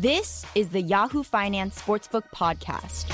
This is the Yahoo Finance Sportsbook Podcast.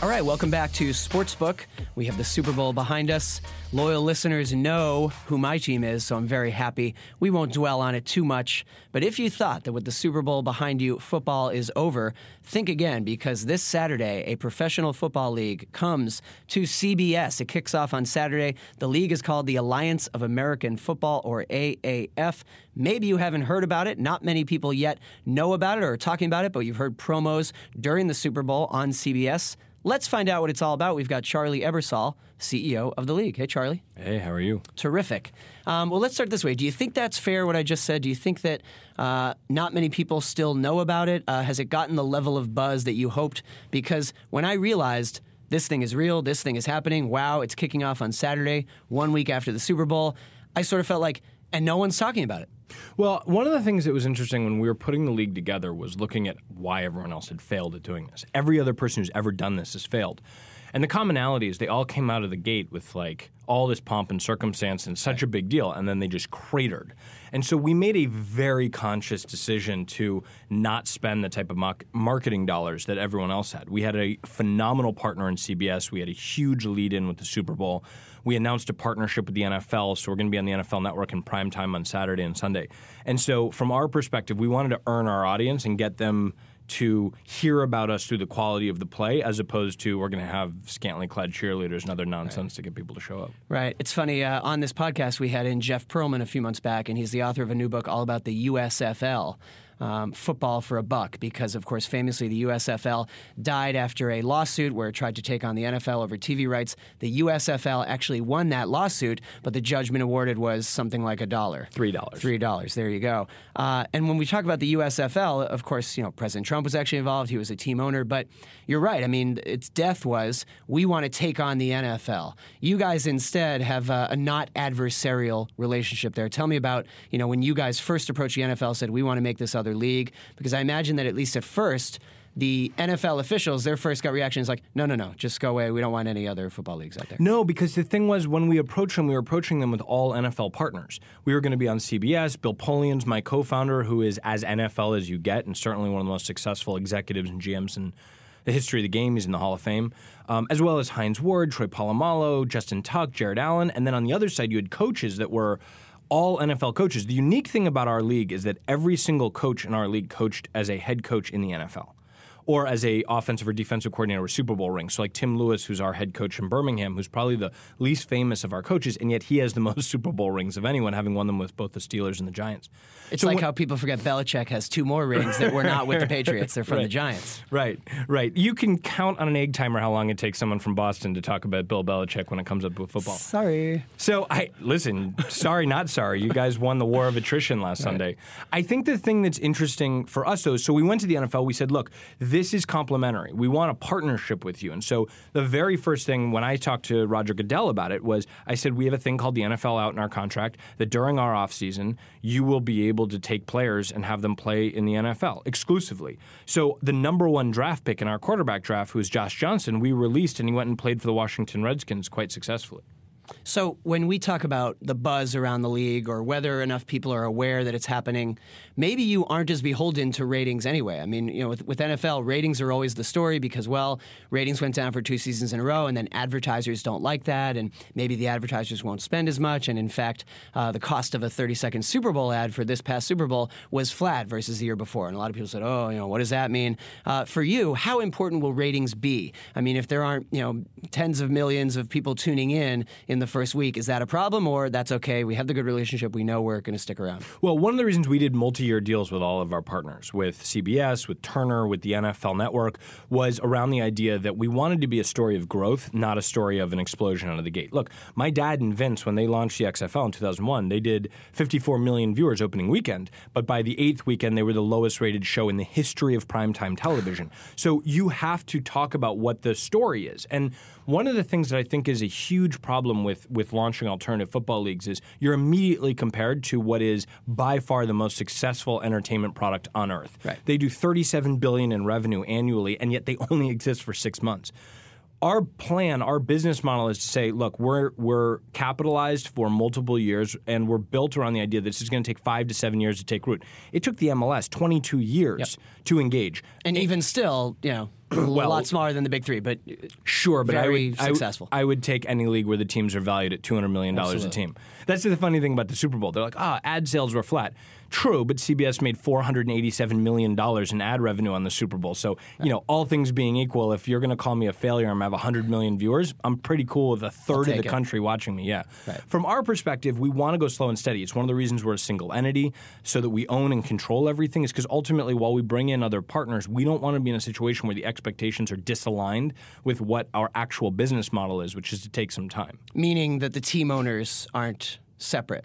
All right, welcome back to Sportsbook. We have the Super Bowl behind us. Loyal listeners know who my team is, so I'm very happy. We won't dwell on it too much, but if you thought that with the Super Bowl behind you, football is over, think again because this Saturday, a professional football league comes to CBS. It kicks off on Saturday. The league is called the Alliance of American Football, or AAF. Maybe you haven't heard about it. Not many people yet know about it or are talking about it, but you've heard promos during the Super Bowl on CBS. Let's find out what it's all about. We've got Charlie Ebersol, CEO of the league. Hey, Charlie. Hey, how are you? Terrific. Um, well, let's start this way. Do you think that's fair, what I just said? Do you think that uh, not many people still know about it? Uh, has it gotten the level of buzz that you hoped? Because when I realized this thing is real, this thing is happening, wow, it's kicking off on Saturday, one week after the Super Bowl, I sort of felt like, and no one's talking about it. Well, one of the things that was interesting when we were putting the league together was looking at why everyone else had failed at doing this. Every other person who's ever done this has failed. And the commonality is they all came out of the gate with like all this pomp and circumstance and such a big deal, and then they just cratered. And so we made a very conscious decision to not spend the type of marketing dollars that everyone else had. We had a phenomenal partner in CBS. We had a huge lead in with the Super Bowl. We announced a partnership with the NFL, so we're going to be on the NFL Network in prime time on Saturday and Sunday. And so, from our perspective, we wanted to earn our audience and get them to hear about us through the quality of the play as opposed to we're going to have scantily clad cheerleaders and other nonsense right. to get people to show up. Right. It's funny. Uh, on this podcast, we had in Jeff Pearlman a few months back, and he's the author of a new book all about the USFL um, football for a buck because, of course, famously the USFL died after a lawsuit where it tried to take on the NFL over TV rights. The USFL actually won that lawsuit, but the judgment awarded was something like a dollar. Three dollars. Three dollars. There you go. Uh, and when we talk about the USFL, of course, you know President Trump was actually involved. He was a team owner, but you're right. I mean, its death was we want to take on the NFL. You guys instead have a, a not adversarial relationship there. Tell me about you know when you guys first approached the NFL, said we want to make this other league? Because I imagine that at least at first, the NFL officials, their first gut reaction is like, no, no, no, just go away. We don't want any other football leagues out there. No, because the thing was, when we approached them, we were approaching them with all NFL partners. We were going to be on CBS. Bill Polian's my co founder, who is as NFL as you get, and certainly one of the most successful executives and GMs in the history of the game. He's in the Hall of Fame, um, as well as Hines Ward, Troy Polamalu, Justin Tuck, Jared Allen. And then on the other side, you had coaches that were all NFL coaches. The unique thing about our league is that every single coach in our league coached as a head coach in the NFL or as a offensive or defensive coordinator with Super Bowl rings. So like Tim Lewis, who's our head coach in Birmingham, who's probably the least famous of our coaches, and yet he has the most Super Bowl rings of anyone, having won them with both the Steelers and the Giants. It's so like when, how people forget Belichick has two more rings that were not with the Patriots; they're from right. the Giants. Right, right. You can count on an egg timer how long it takes someone from Boston to talk about Bill Belichick when it comes up with football. Sorry. So I listen. sorry, not sorry. You guys won the war of attrition last right. Sunday. I think the thing that's interesting for us though, so we went to the NFL. We said, look, this is complementary. We want a partnership with you. And so the very first thing when I talked to Roger Goodell about it was I said, we have a thing called the NFL out in our contract that during our offseason, you will be able to take players and have them play in the NFL exclusively. So the number one draft pick in our quarterback draft, who is Josh Johnson, we released and he went and played for the Washington Redskins quite successfully. So when we talk about the buzz around the league or whether enough people are aware that it's happening, maybe you aren't as beholden to ratings anyway. I mean, you know, with, with NFL, ratings are always the story because, well, ratings went down for two seasons in a row, and then advertisers don't like that, and maybe the advertisers won't spend as much. And in fact, uh, the cost of a 30-second Super Bowl ad for this past Super Bowl was flat versus the year before. And a lot of people said, "Oh, you know, what does that mean?" Uh, for you, how important will ratings be? I mean, if there aren't, you know, tens of millions of people tuning in in the first week. Is that a problem or that's okay? We have the good relationship. We know we're going to stick around. Well, one of the reasons we did multi year deals with all of our partners, with CBS, with Turner, with the NFL network, was around the idea that we wanted to be a story of growth, not a story of an explosion out of the gate. Look, my dad and Vince, when they launched the XFL in 2001, they did 54 million viewers opening weekend, but by the eighth weekend, they were the lowest rated show in the history of primetime television. So you have to talk about what the story is. And one of the things that I think is a huge problem with with launching alternative football leagues is you're immediately compared to what is by far the most successful entertainment product on earth. Right. They do 37 billion in revenue annually and yet they only exist for 6 months our plan, our business model is to say, look, we're we're capitalized for multiple years, and we're built around the idea that this is going to take five to seven years to take root. It took the MLS 22 years to engage. And even still, you know, a lot smaller than the big three, but Sure, but I Very would, I would- successful. I would take any league where the teams are valued at two hundred million dollars a team. That's the funny thing about the Super Bowl. They're like, ah, ad sales were flat. True, but CBS made four hundred and eighty-seven million dollars in ad revenue on the Super Bowl. So you know, all things being equal, if you're going to call me a failure and I have hundred million viewers, I'm pretty cool with a third of the it. country watching me. Yeah. Right. From our perspective, we want to go slow and steady. It's one of the reasons we're a single entity, so that we own and control everything. Is because ultimately, while we bring in other partners, we don't want to be in a situation where the expectations are disaligned with what our actual business model is, which is to take some time. meaning that the team owners aren't separate.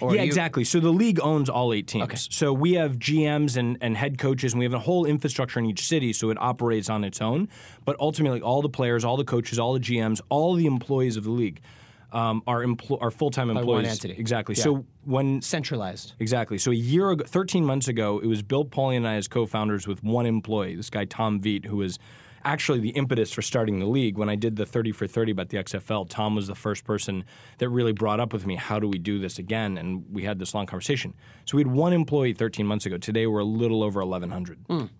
Or yeah, you- exactly. So the league owns all eight teams. So we have GMs and, and head coaches, and we have a whole infrastructure in each city, so it operates on its own. But ultimately, all the players, all the coaches, all the GMs, all the employees of the league um, are empl- are full time employees. one entity. Exactly. Yeah. So when Centralized. Exactly. So a year ago, 13 months ago, it was Bill Polian and I as co-founders with one employee, this guy Tom Veet, who was actually the impetus for starting the league. When I did the 30 for 30 about the XFL, Tom was the first person that really brought up with me, how do we do this again? And we had this long conversation. So we had one employee 13 months ago. Today we're a little over 1,100.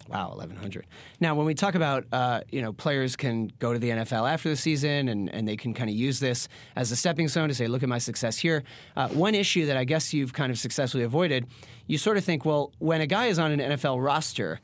Wow, eleven hundred. Now, when we talk about uh, you know players can go to the NFL after the season and, and they can kind of use this as a stepping stone to say, look at my success here. Uh, one issue that I guess you've kind of successfully avoided, you sort of think, well, when a guy is on an NFL roster.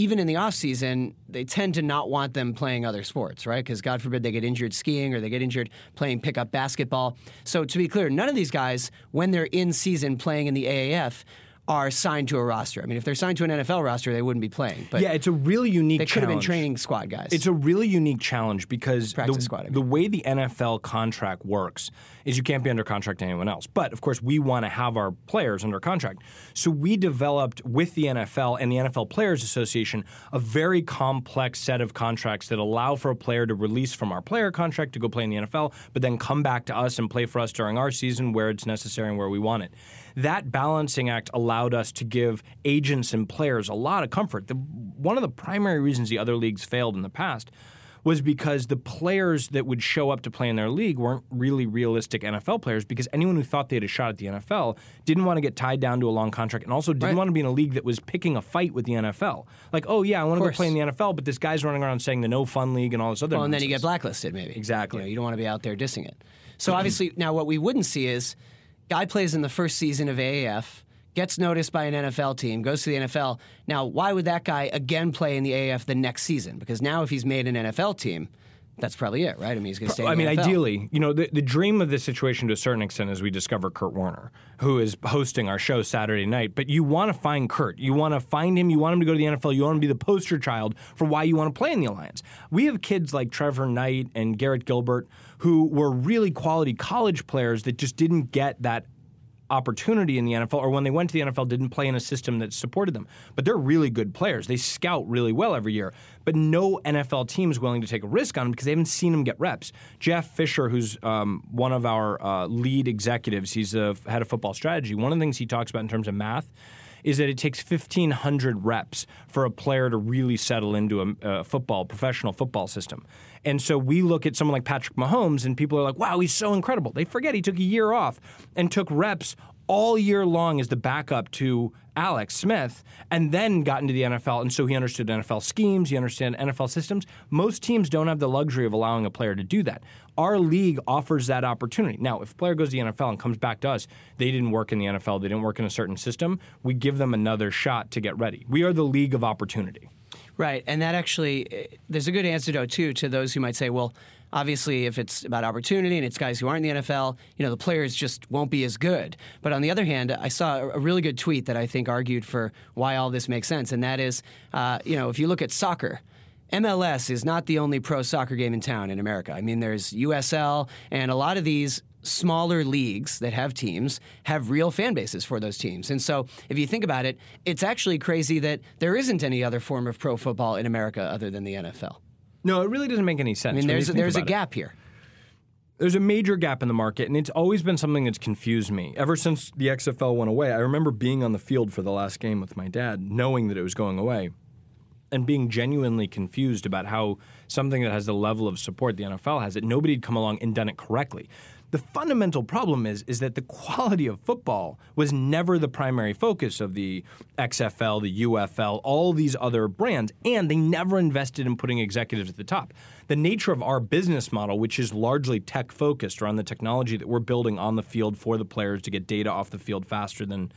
Even in the off season, they tend to not want them playing other sports, right? Because God forbid they get injured skiing or they get injured playing pickup basketball. So to be clear, none of these guys, when they're in season playing in the AAF, are signed to a roster. I mean, if they're signed to an NFL roster, they wouldn't be playing. But Yeah, it's a really unique they could have been challenge. training squad guys. It's a really unique challenge because Practice the, squad, I mean. the way the NFL contract works is you can't be under contract to anyone else. But of course, we want to have our players under contract. So we developed with the NFL and the NFL Players Association a very complex set of contracts that allow for a player to release from our player contract to go play in the NFL, but then come back to us and play for us during our season where it's necessary and where we want it. That balancing act allowed us to give agents and players a lot of comfort. The, one of the primary reasons the other leagues failed in the past was because the players that would show up to play in their league weren't really realistic NFL players because anyone who thought they had a shot at the NFL didn't want to get tied down to a long contract and also didn't Right. want to be in a league that was picking a fight with the NFL. Like, oh yeah, I want to go play in the NFL, but this guy's running around saying the no fun league and all this other well, and then you get blacklisted, maybe. Exactly. You, know, you don't want to be out there dissing it. So obviously, now what we wouldn't see is guy plays in the first season of AAF, gets noticed by an NFL team, goes to the NFL. Now, why would that guy again play in the AAF the next season? Because now, if he's made an NFL team, that's probably it, right? I mean, he's going to stay. in I mean, NFL. ideally, you know, the, the dream of this situation to a certain extent is we discover Kurt Warner, who is hosting our show Saturday night. But you want to find Kurt. You want to find him. You want him to go to the NFL. You want him to be the poster child for why you want to play in the Alliance. We have kids like Trevor Knight and Garrett Gilbert who were really quality college players that just didn't get that opportunity in the NFL, or when they went to the NFL, didn't play in a system that supported them. But they're really good players. They scout really well every year. But no NFL team is willing to take a risk on them because they haven't seen them get reps. Jeff Fisher, who's um, one of our uh, lead executives, he's a head of football strategy. One of the things he talks about in terms of math is that it takes 1,500 reps for a player to really settle into a, a football, professional football system. And so we look at someone like Patrick Mahomes, and people are like, wow, he's so incredible. They forget he took a year off and took reps all year long as the backup to Alex Smith, and then got into the NFL. And so he understood NFL schemes, he understood NFL systems. Most teams don't have the luxury of allowing a player to do that. Our league offers that opportunity. Now, if a player goes to the NFL and comes back to us, they didn't work in the NFL, they didn't work in a certain system, we give them another shot to get ready. We are the league of opportunity. Right, and that actually, eh, there's a good antidote too to those who might say, well, obviously, if it's about opportunity and it's guys who aren't in the NFL, you know, the players just won't be as good. But on the other hand, I saw a a really good tweet that I think argued for why all this makes sense, and that is, uh, you know, if you look at soccer. MLS is not the only pro soccer game in town in America. I mean, there's USL, and a lot of these smaller leagues that have teams have real fan bases for those teams. And so, if you think about it, it's actually crazy that there isn't any other form of pro football in America other than the NFL. No, it really doesn't make any sense. I mean, there's there's a about it. gap here. There's a major gap in the market, and it's always been something that's confused me. Ever since the XFL went away, I remember being on the field for the last game with my dad, knowing that it was going away. and being genuinely confused about how something that has the level of support the NFL has, that nobody had come along and done it correctly. The fundamental problem is is that the quality of football was never the primary focus of the XFL, the UFL, all these other brands, and they never invested in putting executives at the top. The nature of our business model, which is largely tech focused around the technology that we're building on the field for the players to get data off the field faster than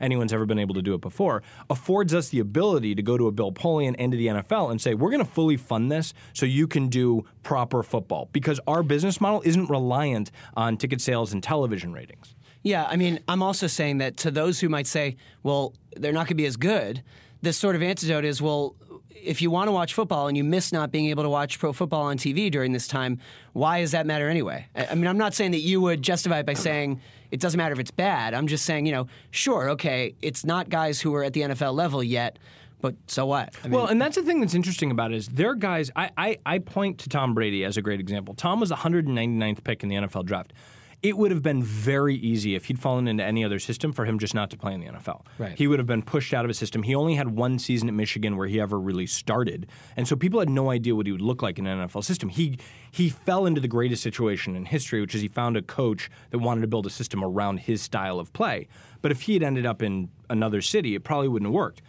anyone's ever been able to do it before, affords us the ability to go to a Bill Polian and to the NFL and say, we're going to fully fund this so you can do proper football because our business model isn't reliant on ticket sales and television ratings. Yeah, I mean, I'm also saying that to those who might say, well, they're not going to be as good, this sort of antidote is, well, if you want to watch football and you miss not being able to watch pro football on TV during this time, why does that matter anyway? I mean, I'm not saying that you would justify it by saying it doesn't matter if it's bad. I'm just saying, you know, sure, okay, it's not guys who are at the NFL level yet. But so what? I mean, well, and that's the thing that's interesting about it is there are guys. I, I, I point to Tom Brady as a great example. Tom was the 199th pick in the NFL draft it would have been very easy if he'd fallen into any other system for him just not to play in the NFL. Right. He would have been pushed out of a system. He only had one season at Michigan where he ever really started, and so people had no idea what he would look like in an NFL system. He he fell into the greatest situation in history, which is he found a coach that wanted to build a system around his style of play. But if he had ended up in another city, it probably wouldn't have worked.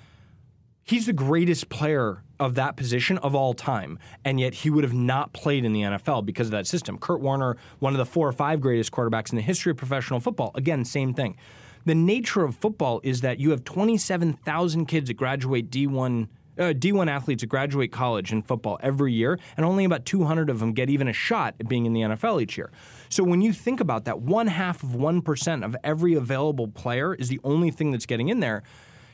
He's the greatest player of that position of all time, and yet he would have not played in the NFL because of that system. Kurt Warner, one of the four or five greatest quarterbacks in the history of professional football, again, same thing. The nature of football is that you have 27,000 kids that graduate D1 uh, D1 athletes that graduate college in football every year, and only about 200 of them get even a shot at being in the NFL each year. So when you think about that, one half of 1% of every available player is the only thing that's getting in there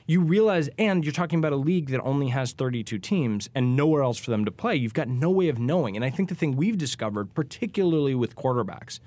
you realize, and you're talking about a league that only has 32 teams and nowhere else for them to play. You've got no way of knowing. And I think the thing we've discovered, particularly with quarterbacks,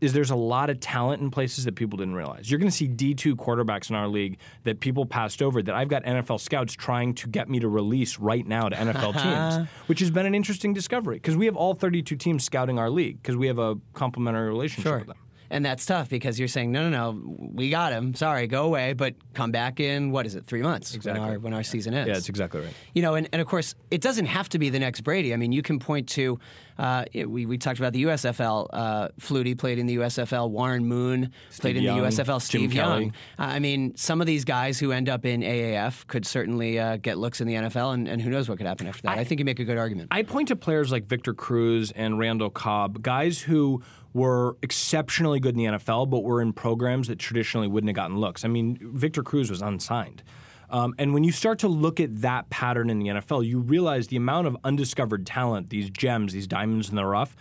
is there's a lot of talent in places that people didn't realize. You're going to see D2 quarterbacks in our league that people passed over that I've got NFL scouts trying to get me to release right now to NFL teams, which has been an interesting discovery because we have all 32 teams scouting our league because we have a complementary relationship sure. with them and that's tough because you're saying no, no, no, we got him. Sorry, go away, but come back in what is it, three months exactly. when our when our season ends. Yeah, that's exactly right. You know, and, and of course, it doesn't have to be the next Brady. I mean, you can point to uh, we we talked about the USFL. Uh, Flutie played in the USFL. Warren Moon Steve played in Young, the USFL. Steve Jim Young. Kelly. Uh, I mean, some of these guys who end up in AAF could certainly uh, get looks in the NFL, and, and who knows what could happen after that. I, I think you make a good argument. I point to players like Victor Cruz and Randall Cobb, guys who were exceptionally good in the NFL, but were in programs that traditionally wouldn't have gotten looks. I mean, Victor Cruz was unsigned. Um, and when you start to look at that pattern in the NFL, you realize the amount of undiscovered talent, these gems, these diamonds in the rough,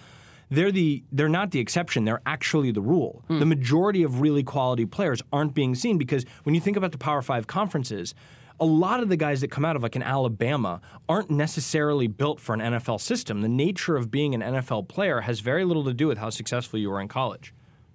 they're the they're not the exception. They're actually the rule. The majority of really quality players aren't being seen because when you think about the Power Five conferences, a lot of the guys that come out of like an Alabama aren't necessarily built for an NFL system. The nature of being an NFL player has very little to do with how successful you are in college.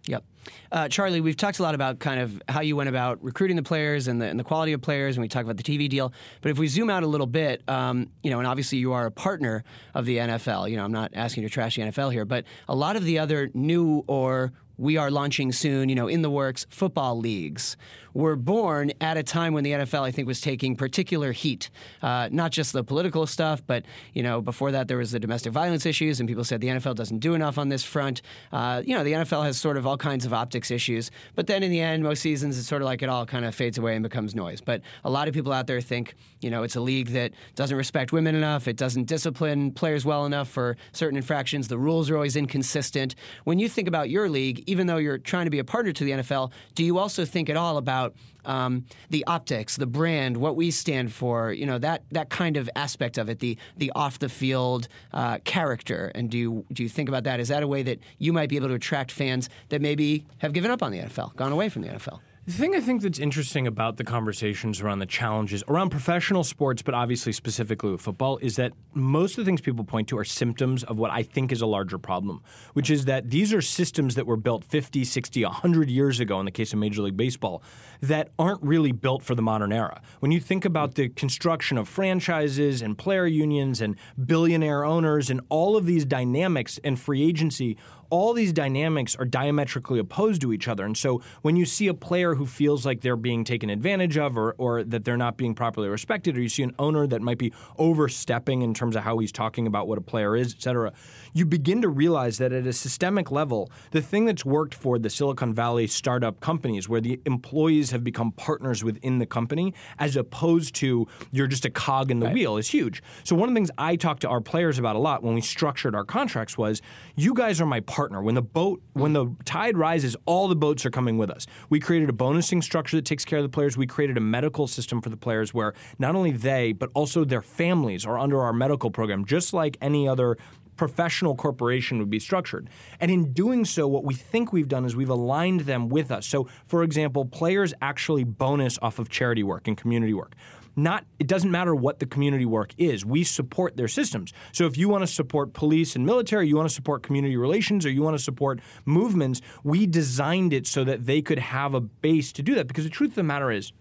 Yep. Uh, Charlie, we've talked a lot about kind of how you went about recruiting the players and the, and the quality of players, and we talked about the TV deal. But if we zoom out a little bit, um, you know, and obviously you are a partner of the NFL. You know, I'm not asking you to trash the NFL here, but a lot of the other new or we are launching soon, you know, in the works football leagues were born at a time when the NFL, I think, was taking particular heat. Uh, not just the political stuff, but you know, before that there was the domestic violence issues, and people said the NFL doesn't do enough on this front. Uh, you know, the NFL has sort of all kinds of optics issues, but then in the end, most seasons it's sort of like it all kind of fades away and becomes noise. But a lot of people out there think, you know, it's a league that doesn't respect women enough, it doesn't discipline players well enough for certain infractions. The rules are always inconsistent. When you think about your league, even though you're trying to be a partner to the NFL, do you also think at all about um, the optics, the brand, what we stand for, you know, that that kind of aspect of it, the the off the field uh, character. And do you do you think about that? Is that a way that you might be able to attract fans that maybe have given up on the NFL, gone away from the NFL? The thing I think that's interesting about the conversations around the challenges around professional sports, but obviously specifically with football, is that most of the things people point to are symptoms of what I think is a larger problem, which is that these are systems that were built 50, 60, 100 years ago in the case of Major League Baseball that aren't really built for the modern era. When you think about the construction of franchises and player unions and billionaire owners and all of these dynamics and free agency, all these dynamics are diametrically opposed to each other. And so when you see a player who feels like they're being taken advantage of or, or that they're not being properly respected, or you see an owner that might be overstepping in terms of how he's talking about what a player is, et cetera, you begin to realize that at a systemic level, the thing that's worked for the Silicon Valley startup companies, where the employees have become partners within the company, as opposed to you're just a cog in the right. wheel, is huge. So one of the things I talked to our players about a lot when we structured our contracts was, you guys are my partner. When the boat, when the tide rises, all the boats are coming with us. We created a bonusing structure that takes care of the players. We created a medical system for the players where not only they, but also their families are under our medical program, just like any other professional corporation would be structured. And in doing so, what we think we've done is we've aligned them with us. So, for example, players actually bonus off of charity work and community work. Not it doesn't matter what the community work is. We support their systems. So if you want to support police and military, you want to support community relations or you want to support movements, we designed it so that they could have a base to do that because the truth of the matter is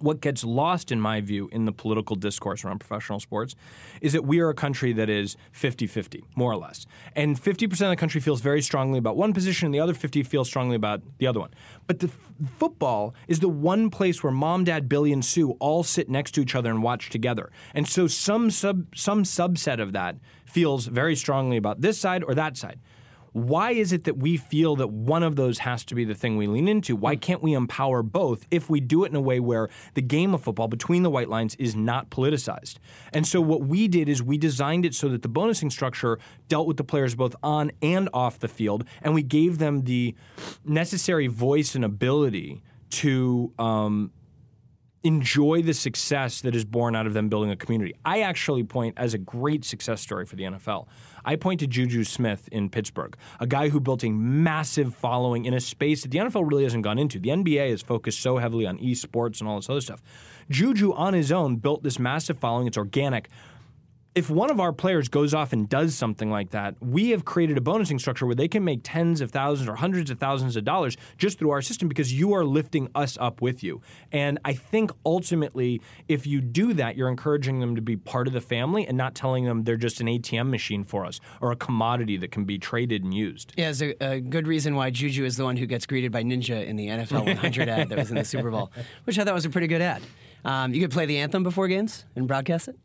what gets lost, in my view, in the political discourse around professional sports is that we are a country that is 50 50, more or less. And 50% of the country feels very strongly about one position, and the other 50 feels strongly about the other one. But the f- football is the one place where mom, dad, Billy, and Sue all sit next to each other and watch together. And so some, sub- some subset of that feels very strongly about this side or that side. Why is it that we feel that one of those has to be the thing we lean into? Why hmm. can't we empower both if we do it in a way where the game of football between the white lines is not politicized? And so what we did is we designed it so that the bonusing structure dealt with the players both on and off the field, and we gave them the necessary voice and ability to um, enjoy the success that is born out of them building a community. I actually point as a great success story for the NFL. I point to Juju Smith in Pittsburgh, a guy who built a massive following in a space that the NFL really hasn't gone into. The NBA is focused so heavily on esports and all this other stuff. Juju on his own built this massive following. It's organic if one of our players goes off and does something like that, we have created a bonusing structure where they can make tens of thousands or hundreds of thousands of dollars just through our system because you are lifting us up with you. And I think ultimately, if you do that, you're encouraging them to be part of the family and not telling them they're just an ATM machine for us or a commodity that can be traded and used. Yeah, it's a, a good reason why Juju is the one who gets greeted by Ninja in the NFL 100 ad that was in the Super Bowl, which I thought was a pretty good ad. Um, you could play the anthem before games and broadcast it?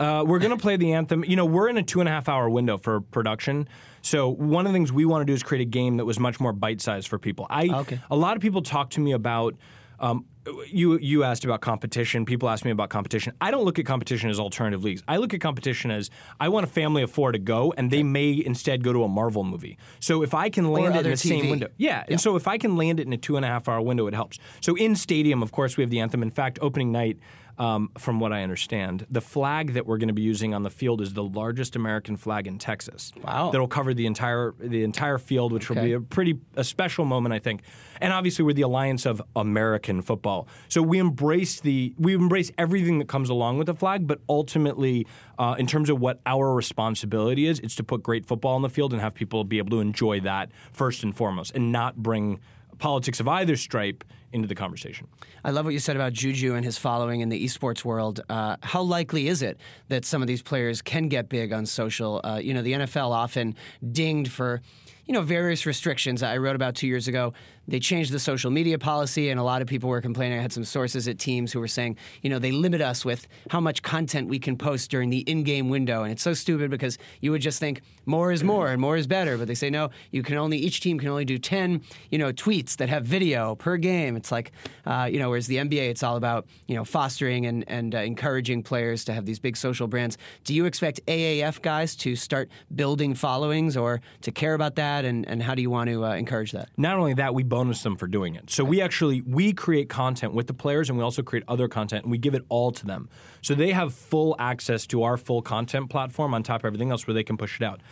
Uh, we're going to play the anthem. You know, we're in a two and a half hour window for production. So one of the things we want to do is create a game that was much more bite sized for people. I okay. a lot of people talk to me about. Um, you you asked about competition. People ask me about competition. I don't look at competition as alternative leagues. I look at competition as I want a family of four to go, and they may instead go to a Marvel movie. So if I can land it in the TV. same window, yeah, yeah, and so if I can land it in a two and a half hour window, it helps. So in stadium, of course, we have the anthem. In fact, opening night um, from what I understand. The flag that we're going to be using on the field is the largest American flag in Texas. Wow! That'll cover the entire the entire field, which okay. will be a pretty a special moment, I think. And obviously, we're the alliance of American football, so we embrace the we embrace everything that comes along with the flag. But ultimately, uh, in terms of what our responsibility is, it's to put great football on the field and have people be able to enjoy that first and foremost, and not bring politics of either stripe into the conversation. I love what you said about Juju and his following in the esports world. Uh, how likely is it that some of these players can get big on social? Uh, you know, the NFL often dinged for you know various restrictions I wrote about two years ago they changed the social media policy, and a lot of people were complaining. I had some sources at teams who were saying, you know, they limit us with how much content we can post during the in-game window, and it's so stupid because you would just think more is more and more is better, but they say no, you can only each team can only do ten, you know, tweets that have video per game. It's like, uh, you know, whereas the NBA, it's all about you know fostering and and uh, encouraging players to have these big social brands. Do you expect AAF guys to start building followings or to care about that, and and how do you want to uh, encourage that? Not only that, we bonus them for doing it. So we actually we create content with the players and we also create other content and we give it all to them. So they have full access to our full content platform on top of everything else where they can push it out.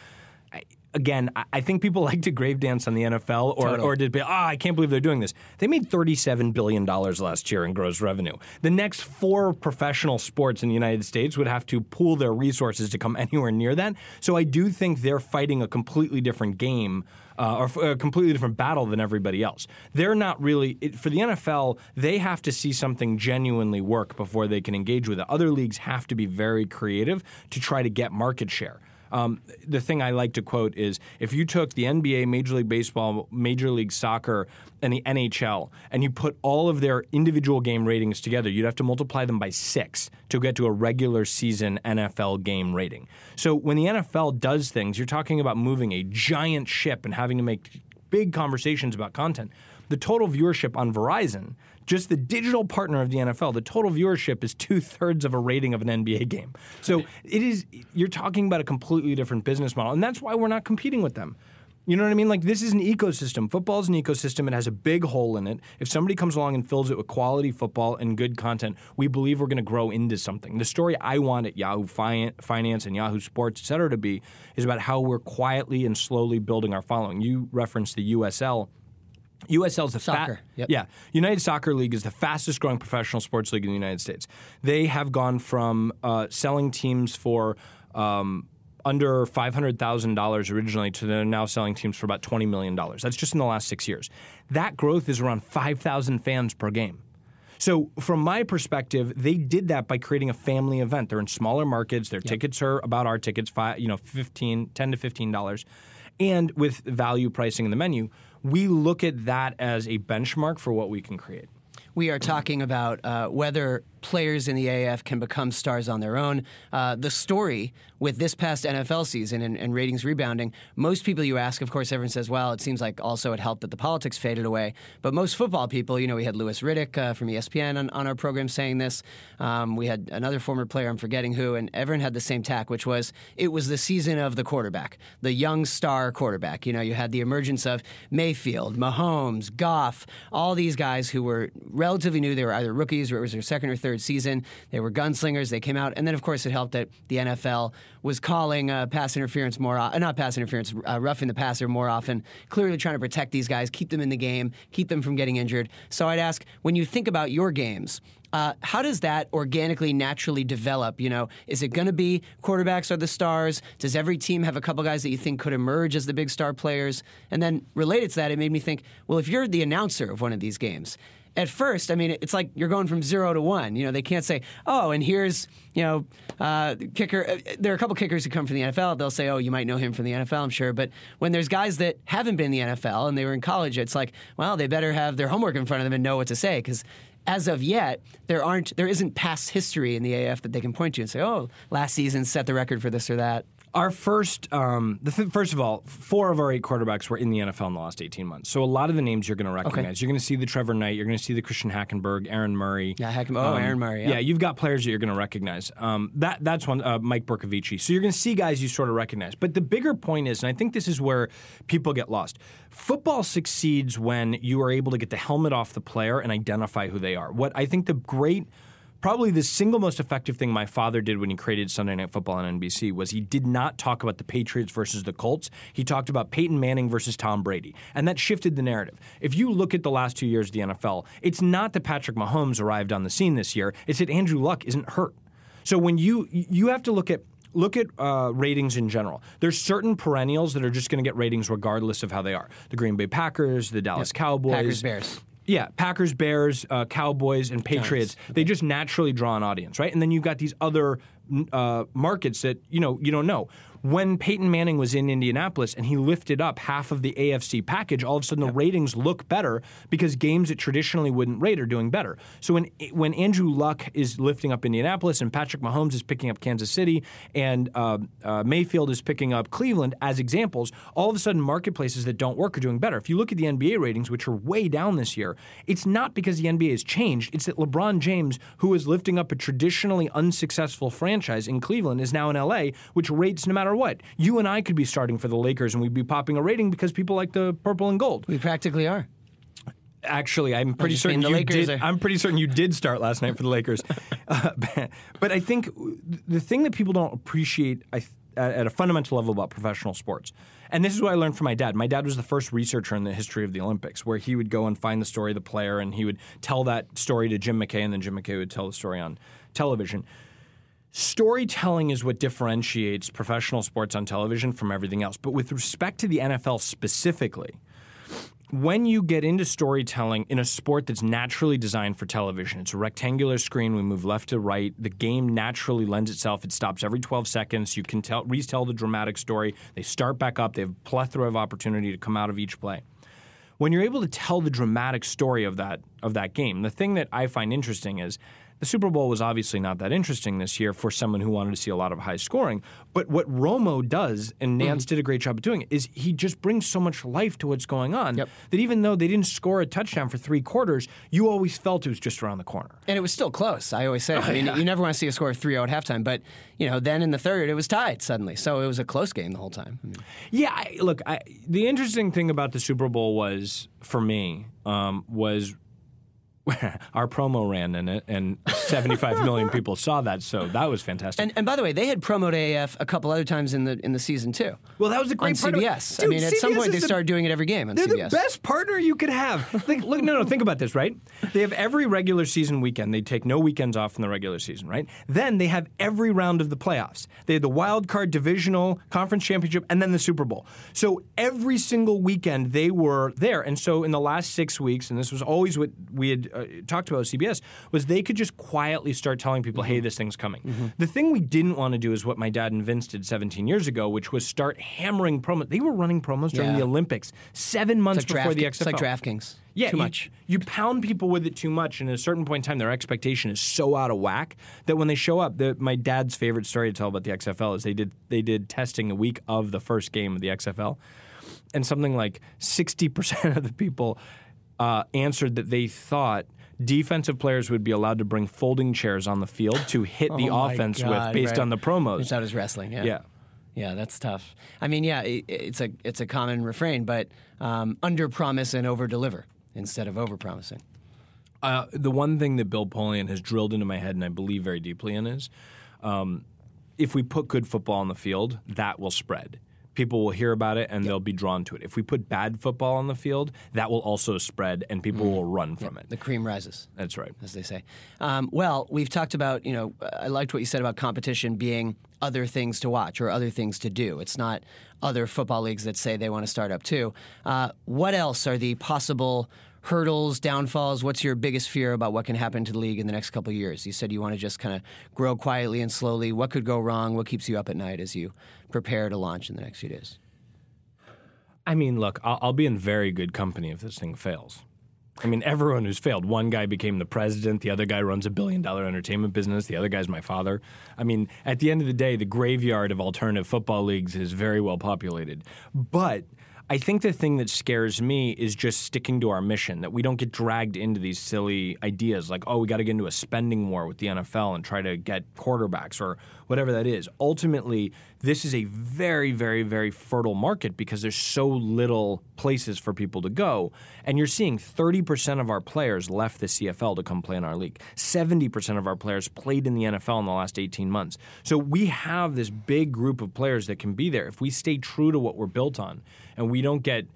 I, again, I think people like to grave dance on the NFL or, totally. or did be, oh, I can't believe they're doing this. They made $37 billion last year in gross revenue. The next four professional sports in the United States would have to pool their resources to come anywhere near that. So I do think they're fighting a completely different game uh, or a completely different battle than everybody else. They're not really it, for the NFL. They have to see something genuinely work before they can engage with it. Other leagues have to be very creative to try to get market share. Um, the thing I like to quote is if you took the NBA, Major League Baseball, Major League Soccer, and the NHL, and you put all of their individual game ratings together, you'd have to multiply them by six to get to a regular season NFL game rating. So when the NFL does things, you're talking about moving a giant ship and having to make big conversations about content. The total viewership on Verizon, just the digital partner of the NFL, the total viewership is two thirds of a rating of an NBA game. So it is you're talking about a completely different business model, and that's why we're not competing with them. You know what I mean? Like this is an ecosystem. Football is an ecosystem. It has a big hole in it. If somebody comes along and fills it with quality football and good content, we believe we're going to grow into something. The story I want at Yahoo Finance and Yahoo Sports, et cetera, to be is about how we're quietly and slowly building our following. You referenced the USL. USL is the soccer. Fa- yep. Yeah, United Soccer League is the fastest growing professional sports league in the United States. They have gone from uh, selling teams for um, under five hundred thousand dollars originally to they're now selling teams for about twenty million dollars. That's just in the last six years. That growth is around five thousand fans per game. So, from my perspective, they did that by creating a family event. They're in smaller markets. Their yep. tickets are about our tickets, five, you know, 15, 10 to fifteen dollars, and with value pricing in the menu we look at that as a benchmark for what we can create. We are talking about uh, whether players in the AF can become stars on their own. Uh, the story with this past NFL season and, and, ratings rebounding, most people you ask, of course, everyone says, well, it seems like also it helped that the politics faded away. But most football people, you know, we had Louis Riddick uh, from ESPN on, on, our program saying this. Um, we had another former player, I'm forgetting who, and everyone had the same tack, which was it was the season of the quarterback, the young star quarterback. You know, you had the emergence of Mayfield, Mahomes, Goff, all these guys who were relatively new. They were either rookies or it was their second or third third season. They were gunslingers. They came out, and then of course it helped that the NFL was calling uh, pass interference more, uh, not pass interference, uh, roughing the passer more often. Clearly trying to protect these guys, keep them in the game, keep them from getting injured. So I'd ask, when you think about your games, uh, how does that organically, naturally develop? You know, is it going to be quarterbacks are the stars? Does every team have a couple guys that you think could emerge as the big star players? And then related to that, it made me think, well, if you're the announcer of one of these games, at first, I mean, it's like you're going from zero to one. You know, they can't say, oh, and here's, you know, uh, kicker. Uh, there are a couple kickers who come from the NFL. They'll say, oh, you might know him from the NFL, I'm sure. But when there's guys that haven't been in the NFL and they were in college, it's like, well, they better have their homework in front of them and know what to say because as of yet, there aren't there isn't past history in the AF that they can point to and say, oh, last season set the record for this or that. Our first, um, the th- first of all, four of our eight quarterbacks were in the NFL in the last 18 months. So a lot of the names you're going to recognize. Okay. You're going to see the Trevor Knight. You're going to see the Christian Hackenberg, Aaron Murray. Yeah, Hackenberg. Oh, um, Aaron Murray. Yeah. yeah. you've got players that you're going to recognize. Um, that that's one. Uh, Mike Bercovici. So you're going to see guys you sort of recognize. But the bigger point is, and I think this is where people get lost. Football succeeds when you are able to get the helmet off the player and identify who they are. What I think the great probably the single most effective thing my father did when he created Sunday Night Football on NBC was he did not talk about the Patriots versus the Colts. He talked about Peyton Manning versus Tom Brady. And that shifted the narrative. If you look at the last two years of the NFL, it's not that Patrick Mahomes arrived on the scene this year, it's that Andrew Luck isn't hurt. So when you you have to look at look at uh, ratings in general. There's certain perennials that are just going to get ratings regardless of how they are. The Green Bay Packers, the Dallas yep. Cowboys, Packers, Bears. Yeah, Packers, Bears, uh, Cowboys, and Patriots. Giants. They just naturally draw an audience, right? And then you've got these other uh, markets that you know you don't know when Peyton Manning was in Indianapolis and he lifted up half of the AFC package, all of a sudden the ratings look better because games that traditionally wouldn't rate are doing better. So when when Andrew Luck is lifting up Indianapolis and Patrick Mahomes is picking up Kansas City and uh, uh, Mayfield is picking up Cleveland as examples, all of a sudden marketplaces that don't work are doing better. If you look at the NBA ratings, which are way down this year, it's not because the NBA has changed. It's that LeBron James, who is lifting up a traditionally unsuccessful franchise in Cleveland, is now in LA, which rates no matter matter what. You and I could be starting for the Lakers and we'd be popping a rating because people like the purple and gold. We practically are. Actually, I'm pretty certain you did. Are... I'm pretty certain you did start last night for the Lakers. uh, but I think the thing that people don't appreciate at a fundamental level about professional sports, and this is what I learned from my dad. My dad was the first researcher in the history of the Olympics, where he would go and find the story of the player, and he would tell that story to Jim McKay, and then Jim McKay would tell the story on television storytelling is what differentiates professional sports on television from everything else. But with respect to the NFL specifically, when you get into storytelling in a sport that's naturally designed for television, it's a rectangular screen. We move left to right. The game naturally lends itself. It stops every 12 seconds. You can tell, retell the dramatic story. They start back up. They have a plethora of opportunity to come out of each play. When you're able to tell the dramatic story of that of that game, the thing that I find interesting is the Super Bowl was obviously not that interesting this year for someone who wanted to see a lot of high scoring. But what Romo does, and Nance mm. did a great job of doing it, is he just brings so much life to what's going on yep. that even though they didn't score a touchdown for three quarters, you always felt it was just around the corner. And it was still close. I always say. Oh, I mean, yeah. you never want to see a score of 3 0 at halftime, but you know, then in the third, it was tied suddenly. So it was a close game the whole time. I mean, yeah, I, look, I, the interesting thing about the Super Bowl was, for me, um, was our promo ran in it, and 75 million people saw that. So that was fantastic. And, and by the way, they had promoted AF a couple other times in the in the season too. Well, that was a great on part CBS. Dude, I mean, at CBS some point they the, started doing it every game on they're CBS. the best partner you could have. Like, look, no, no, think about this, right? They have every regular season weekend. They take no weekends off in the regular season, right? Then they have every round of the playoffs. They had the wild card, divisional, conference championship, and then the Super Bowl. So every single weekend they were there. And so in the last six weeks, and this was always what we had uh, talked about CBS, was they could just quietly start telling people, mm-hmm. hey, this thing's coming. Mm-hmm. The thing we didn't want to do is what my dad and Vince did 17 years ago, which was start hammering promos. They were running promos during yeah. the Olympics seven months like before draft, the XFL. It's like DraftKings. Yeah, too you, much. You pound people with it too much, and at a certain point in time, their expectation is so out of whack that when they show up, the, my dad's favorite story to tell about the XFL is they did they did testing a week of the first game of the XFL, and something like sixty percent of the people uh, answered that they thought defensive players would be allowed to bring folding chairs on the field to hit the oh offense God, with based right. on the promos. It's out as wrestling. Yeah. Yeah. Yeah, that's tough. I mean, yeah, it, it's a it's a common refrain, but um, under promise and over deliver instead of over promising. Uh, the one thing that Bill Polian has drilled into my head, and I believe very deeply in, is um, if we put good football on the field, that will spread people will hear about it and yep. they'll be drawn to it. If we put bad football on the field, that will also spread and people mm. will run from yep. it. The cream rises. That's right. As they say. Um, well, we've talked about, you know, I liked what you said about competition being other things to watch or other things to do. It's not other football leagues that say they want to start up too. Uh, what else are the possible hurdles, downfalls? What's your biggest fear about what can happen to the league in the next couple years? You said you want to just kind of grow quietly and slowly. What could go wrong? What keeps you up at night as you prepare to launch in the next few days? I mean, look, I'll, I'll be in very good company if this thing fails. I mean, everyone who's failed. One guy became the president. The other guy runs a billion dollar entertainment business. The other guy's my father. I mean, at the end of the day, the graveyard of alternative football leagues is very well populated. But I think the thing that scares me is just sticking to our mission, that we don't get dragged into these silly ideas like, oh, we got to get into a spending war with the NFL and try to get quarterbacks or whatever that is. Ultimately, this is a very, very, very fertile market because there's so little places for people to go. And you're seeing 30% of our players left the CFL to come play in our league. 70% of our players played in the NFL in the last 18 months. So we have this big group of players that can be there if we stay true to what we're built on and we don't get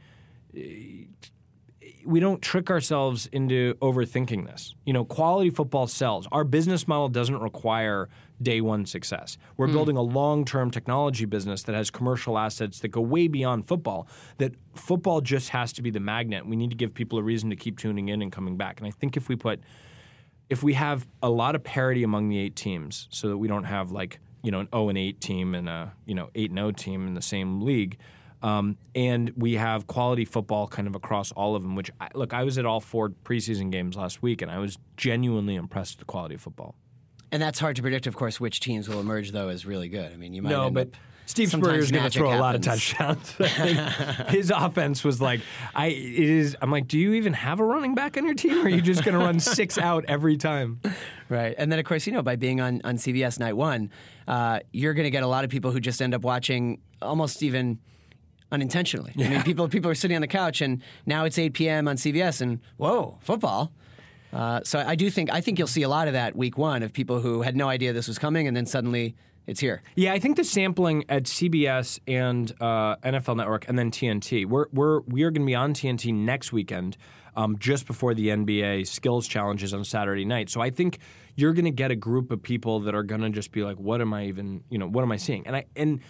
we don't trick ourselves into overthinking this. You know, quality football sells. Our business model doesn't require day one success. We're mm. building a long term technology business that has commercial assets that go way beyond football, that football just has to be the magnet. We need to give people a reason to keep tuning in and coming back. And I think if we put, if we have a lot of parity among the eight teams so that we don't have like, you know, an 0 and 8 team and a, you know, 8 and 0 team in the same league, um, and we have quality football kind of across all of them. Which I, look, I was at all four preseason games last week, and I was genuinely impressed with the quality of football. And that's hard to predict, of course, which teams will emerge though as really good. I mean, you might no, but. Steve Spurrier is going to throw happens. a lot of touchdowns. his offense was like, I it is. I'm like, do you even have a running back on your team? Or are you just going to run six out every time? Right, and then of course, you know, by being on on CBS Night One, uh, you're going to get a lot of people who just end up watching almost even unintentionally. Yeah. I mean, people people are sitting on the couch, and now it's 8 p.m. on CBS, and whoa, football. Uh, so I do think I think you'll see a lot of that week one of people who had no idea this was coming, and then suddenly it's here. Yeah, I think the sampling at CBS and uh, NFL Network, and then TNT. We're we're we are going to be on TNT next weekend, um, just before the NBA skills challenges on Saturday night. So I think you're going to get a group of people that are going to just be like, "What am I even? You know, what am I seeing?" And I and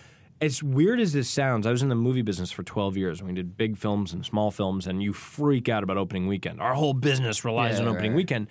as weird as this sounds, I was in the movie business for 12 years. We did big films and small films, and you freak out about opening weekend. Our whole business relies Yeah, on opening right. weekend.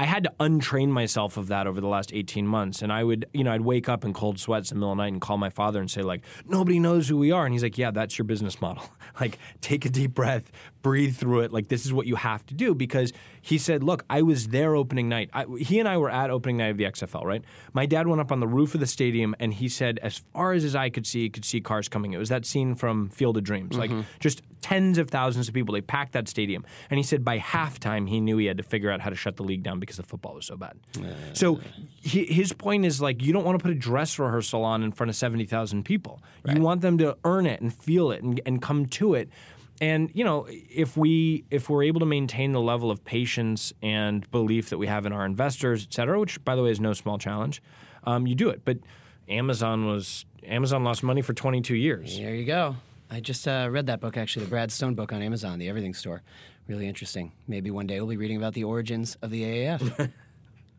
I had to untrain myself of that over the last 18 months. And I would, you know, I'd wake up in cold sweats in the middle of the night and call my father and say, like, nobody knows who we are. And he's like, yeah, that's your business model. like, take a deep breath, breathe through it. Like, this is what you have to do. Because he said, look, I was there opening night. I, he and I were at opening night of the XFL, right? My dad went up on the roof of the stadium and he said, as far as his eye could see, he could see cars coming. It was that scene from Field of Dreams. Like, mm-hmm. just tens of thousands of people. They packed that stadium. And he said by halftime, he knew he had to figure out how to shut the league down because the football was so bad. so he, his point is like, you don't want to put a dress rehearsal on in front of 70,000 people. You want them to earn it and feel it and, and come to it. And you know, if we if we're able to maintain the level of patience and belief that we have in our investors, et cetera, which by the way is no small challenge, um, you do it. But Amazon was Amazon lost money for 22 years. There you go. I just uh, read that book, actually, the Brad Stone book on Amazon, The Everything Store. Really interesting. Maybe one day we'll be reading about the origins of the AAF.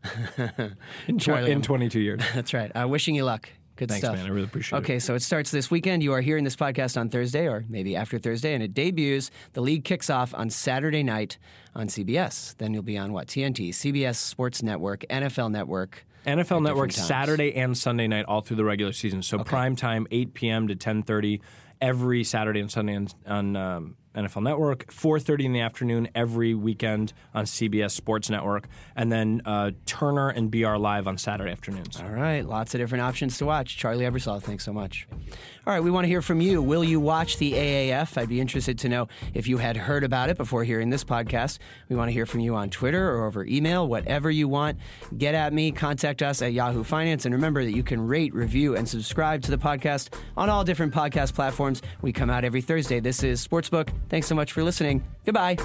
In, Charlie, in 22 years. That's right. Uh, wishing you luck. Good stuff. Thanks, stuff. man. I really appreciate it. Okay, so it starts this weekend. You are hearing this podcast on Thursday or maybe after Thursday, and it debuts. The league kicks off on Saturday night on CBS. Then you'll be on what? TNT, CBS Sports Network, NFL Network. NFL Network. Saturday and Sunday night all through the regular season. So prime time, 8 p.m. to 10:30 every Saturday and Sunday on, on um, NFL Network. 4:30 in the afternoon every weekend on CBS Sports Network, and then uh, Turner and BR Live on Saturday afternoons. All right, lots of different options to watch. Charlie Ebersol, thanks so much. All right, we want to hear from you. Will you watch the AAF? I'd be interested to know if you had heard about it before hearing this podcast. We want to hear from you on Twitter or over email, whatever you want. Get at me, contact us at Yahoo Finance, and remember that you can rate, review, and subscribe to the podcast on all different podcast platforms. We come out every Thursday. This is Sportsbook. Thanks so much for listening. Goodbye.